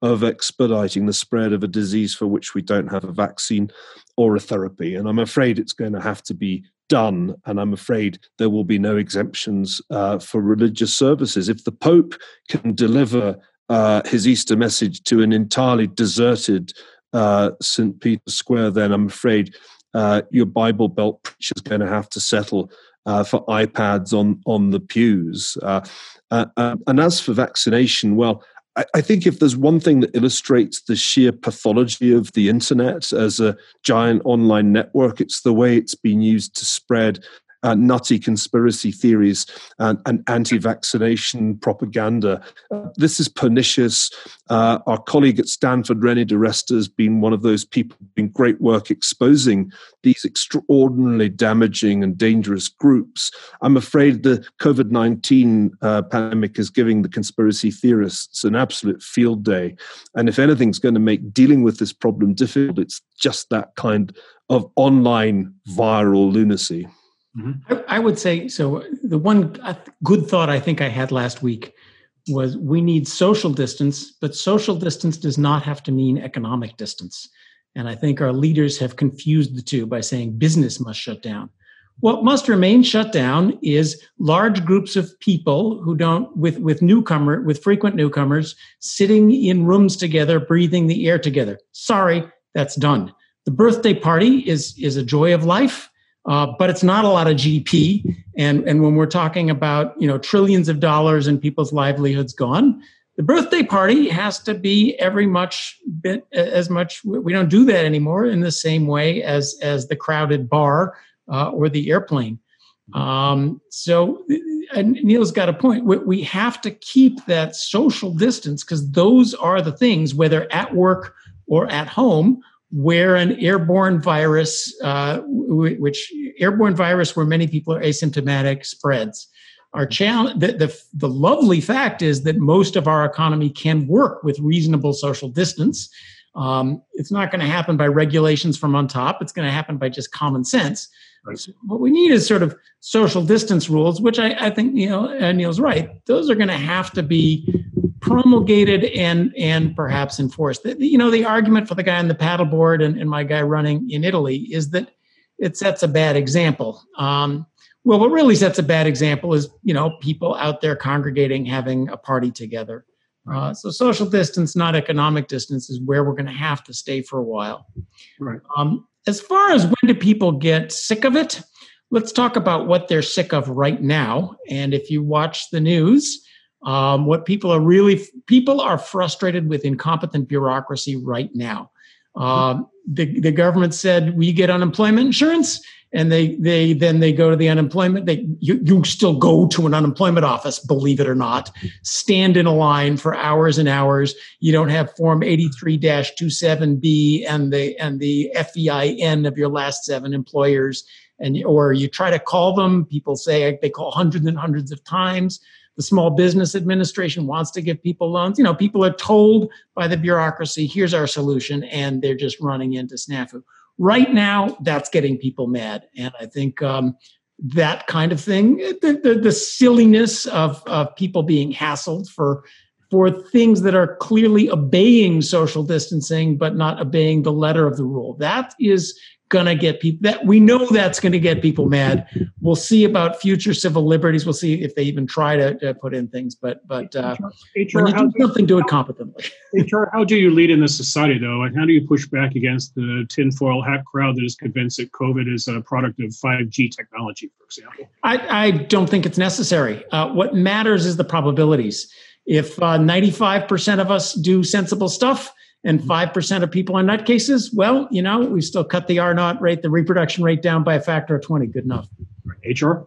of expediting the spread of a disease for which we don't have a vaccine or a therapy. And I'm afraid it's going to have to be done, and I'm afraid there will be no exemptions uh, for religious services. If the Pope can deliver uh, his Easter message to an entirely deserted uh, St. Peter's Square, then I'm afraid uh, your Bible Belt preacher is going to have to settle uh, for iPads on on the pews. Uh, and as for vaccination, well, I, think if there's one thing that illustrates the sheer pathology of the internet as a giant online network, it's the way it's been used to spread uh, nutty conspiracy theories and, and anti vaccination propaganda. Uh, this is pernicious. Uh, our colleague at Stanford, Renée DiResta, has been one of those people doing great work exposing these extraordinarily damaging and dangerous groups. I'm afraid the COVID 19 uh, pandemic is giving the conspiracy theorists an absolute field day. And if anything's going to make dealing with this problem difficult, it's just that kind of online viral lunacy. Mm-hmm. I, I, would say so. The one good thought I think I had last week was we need social distance, but social distance does not have to mean economic distance. And I think our leaders have confused the two by saying business must shut down. What must remain shut down is large groups of people who don't, with, with newcomer, with frequent newcomers, sitting in rooms together, breathing the air together. Sorry, that's done. The birthday party is, is a joy of life uh, but it's not a lot of GDP. And, and when we're talking about you know trillions of dollars and people's livelihoods gone, the birthday party has to be every much bit as much. We don't do that anymore in the same way as as the crowded bar uh, or the airplane. Um, so Niall's got a point. We, we have to keep that social distance because those are the things, whether at work or at home, where an airborne virus, uh, which airborne virus where many people are asymptomatic, spreads. Our challenge, the, the, the lovely fact is that most of our economy can work with reasonable social distance. Um, it's not going to happen by regulations from on top. It's going to happen by just common sense. Right. So what we need is sort of social distance rules, which I, I think you know uh, Niall's right. Those are going to have to be promulgated and and perhaps enforced. You know, the argument for the guy on the paddleboard and, and my guy running in Italy is that it sets a bad example. Um, well, what really sets a bad example is you know people out there congregating, having a party together. Uh, so social distance, not economic distance, is where we're going to have to stay for a while. Right. Um, as far as when do people get sick of it, let's talk about what they're sick of right now. And if you watch the news, um, what people are really people are frustrated with incompetent bureaucracy right now. Um, the, the government said we get unemployment insurance and they they then they go to the unemployment they you, you still go to an unemployment office believe it or not. Stand in a line for hours and hours. You don't have form 83-27b and the and the fein of your last seven employers and or you try to call them. People say they call hundreds and hundreds of times the small business administration wants to give people loans. You know people are told by the bureaucracy here's our solution and they're just running into snafu. Right now that's getting people mad and i think um, that kind of thing the, the, the silliness of, of people being hassled for for things that are clearly obeying social distancing but not obeying the letter of the rule. That is gonna get people that we know that's gonna get people mad. We'll see about future civil liberties. We'll see if they even try to, put in things. But but uh, HR, do something, do it competently. HR, how do you lead in this society though, and how do you push back against the tinfoil hat crowd that is convinced that COVID is a product of 5G technology, for example? I, I don't think it's necessary. Uh, what matters is the probabilities. If uh, 95% of us do sensible stuff, and 5% of people are nutcases, well, you know, we still cut the R naught rate, the reproduction rate down by a factor of 20. Good enough. HR?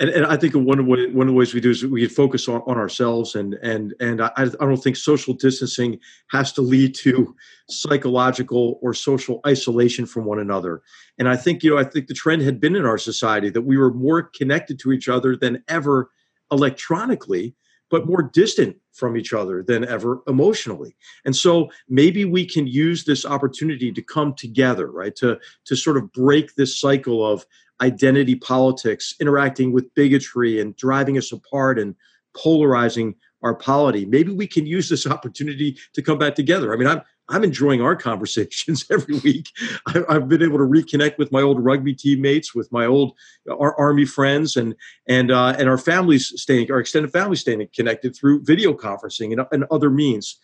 And, and I think one of, the, one of the ways we do is we focus on, on ourselves and and and I, I don't think social distancing has to lead to psychological or social isolation from one another. And I think you know I think the trend had been in our society that we were more connected to each other than ever electronically, but more distant from each other than ever emotionally. And so maybe we can use this opportunity to come together, right? To to sort of break this cycle of identity politics, interacting with bigotry and driving us apart and polarizing our polity. Maybe we can use this opportunity to come back together. I mean, I'm I'm enjoying our conversations every week. I, have been able to reconnect with my old rugby teammates, with my old our army friends, and and uh, and our families staying, our extended family staying connected through video conferencing and, and other means.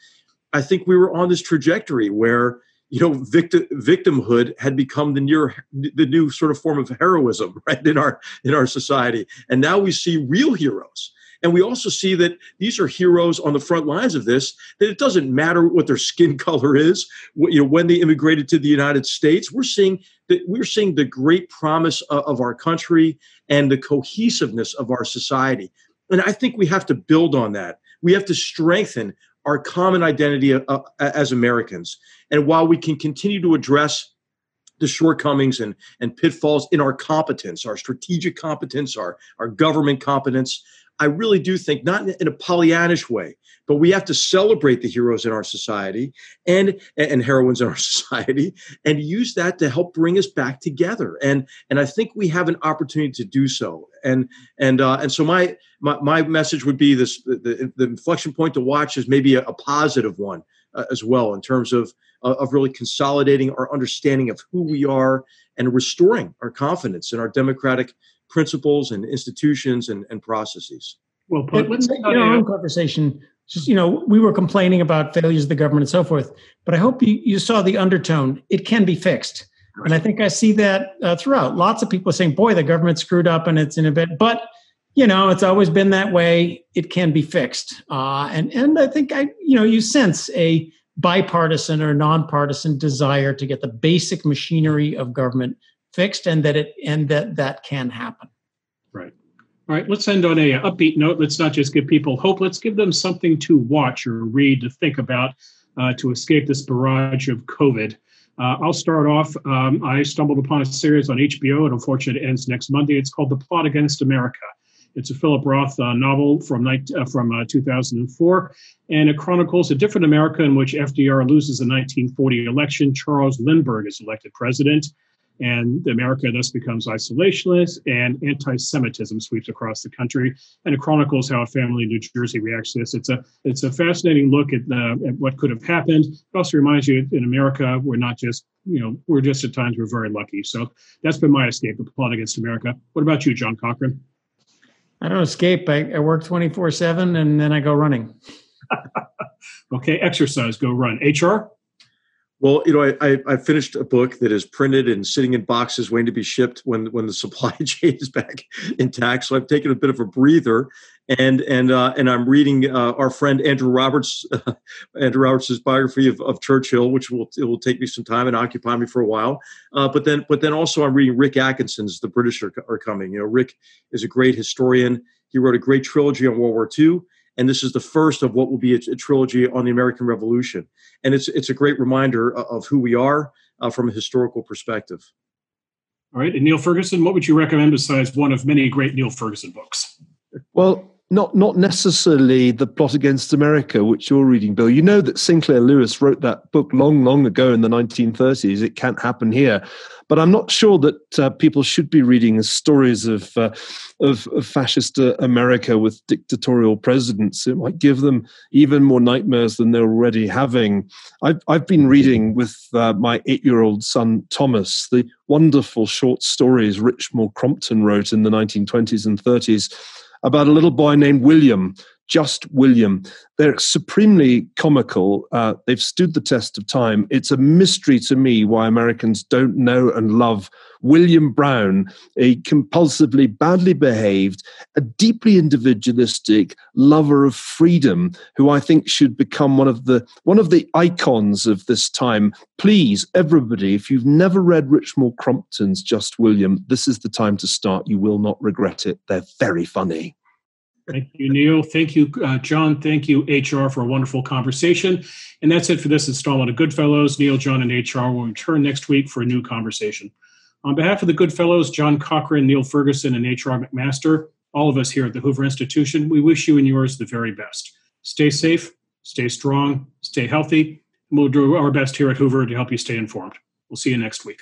I think we were on this trajectory where you know victim, victimhood had become the near the new sort of form of heroism right in our in our society and now we see real heroes and we also see that these are heroes on the front lines of this, that it doesn't matter what their skin color is, you know, when they immigrated to the United States. We're seeing that we're seeing the great promise of our country and the cohesiveness of our society. And I think we have to build on that. We have to strengthen our common identity uh, as Americans. And while we can continue to address the shortcomings and, and pitfalls in our competence, our strategic competence, our, our government competence, I really do think, not in a Pollyannish way, but we have to celebrate the heroes in our society and and heroines in our society, and use that to help bring us back together. And and I think we have an opportunity to do so. And and uh, and so my, my my message would be this: the, the inflection point to watch is maybe a, a positive one uh, as well in terms of uh, of really consolidating our understanding of who we are and restoring our confidence in our democratic principles and institutions and, and processes. Well, put, let's in our own conversation. Just you know, we were complaining about failures of the government and so forth, but I hope you, you saw the undertone. It can be fixed, and I think I see that uh, throughout. Lots of people are saying, "Boy, the government screwed up, and it's in a bit," but you know, it's always been that way. It can be fixed, uh, and and I think I you know you sense a bipartisan or nonpartisan desire to get the basic machinery of government fixed and that it and that that can happen right all right let's end on a upbeat note let's not just give people hope let's give them something to watch or read to think about uh, to escape this barrage of covid uh, I'll start off. Um, I stumbled upon a series on HBO. It unfortunately ends next Monday. It's called The Plot Against America. It's a Philip Roth uh, novel from uh, from uh, 2004, and it chronicles a different America in which FDR loses the 1940 election. Charles Lindbergh is elected president, and America thus becomes isolationist, and anti-Semitism sweeps across the country. And it chronicles how a family in New Jersey reacts to this. It's a it's a fascinating look at, at what could have happened. It also reminds you in America we're not just you know we're just at times we're very lucky. So that's been my escape, the plot against America. What about you, John Cochrane? I don't escape. I, I work twenty four seven, and then I go running. okay, exercise, go run. HR. Well, you know, I, I, finished a book that is printed and sitting in boxes waiting to be shipped when when the supply chain is back intact. So I've taken a bit of a breather, and and uh, and I'm reading uh, our friend Andrew Roberts, uh, Andrew Roberts' biography of, of Churchill, which will it will take me some time and occupy me for a while. Uh, but then but then also I'm reading Rick Atkinson's The British are, are Coming. You know, Rick is a great historian. He wrote a great trilogy on World War II and this is the first of what will be a, a trilogy on the American Revolution. And it's it's a great reminder of, of who we are uh, from a historical perspective. All right, and Niall Ferguson, what would you recommend besides one of many great Niall Ferguson books? Well, not not necessarily the plot against America, which you're reading, Bill. You know that Sinclair Lewis wrote that book long, long ago in the 1930s. It can't happen here, but I'm not sure that uh, people should be reading stories of, uh, of, of fascist uh, America with dictatorial presidents. It might give them even more nightmares than they're already having. I've I've been reading with uh, my eight-year-old son Thomas the wonderful short stories Richmal Crompton wrote in the 1920s and 30s about a little boy named William, just William. They're supremely comical. Uh, they've stood the test of time. It's a mystery to me why Americans don't know and love William Brown, a compulsively badly behaved, a deeply individualistic lover of freedom, who I think should become one of the one of the icons of this time. Please, everybody, if you've never read Richmal Crompton's Just William, this is the time to start. You will not regret it. They're very funny. Thank you, Niall. Thank you, uh, John. Thank you, HR, for a wonderful conversation. And that's it for this installment of Goodfellows. Niall, John, and HR will return next week for a new conversation. On behalf of the Goodfellows, John Cochrane, Niall Ferguson, and HR McMaster, all of us here at the Hoover Institution, we wish you and yours the very best. Stay safe, stay strong, stay healthy, and we'll do our best here at Hoover to help you stay informed. We'll see you next week.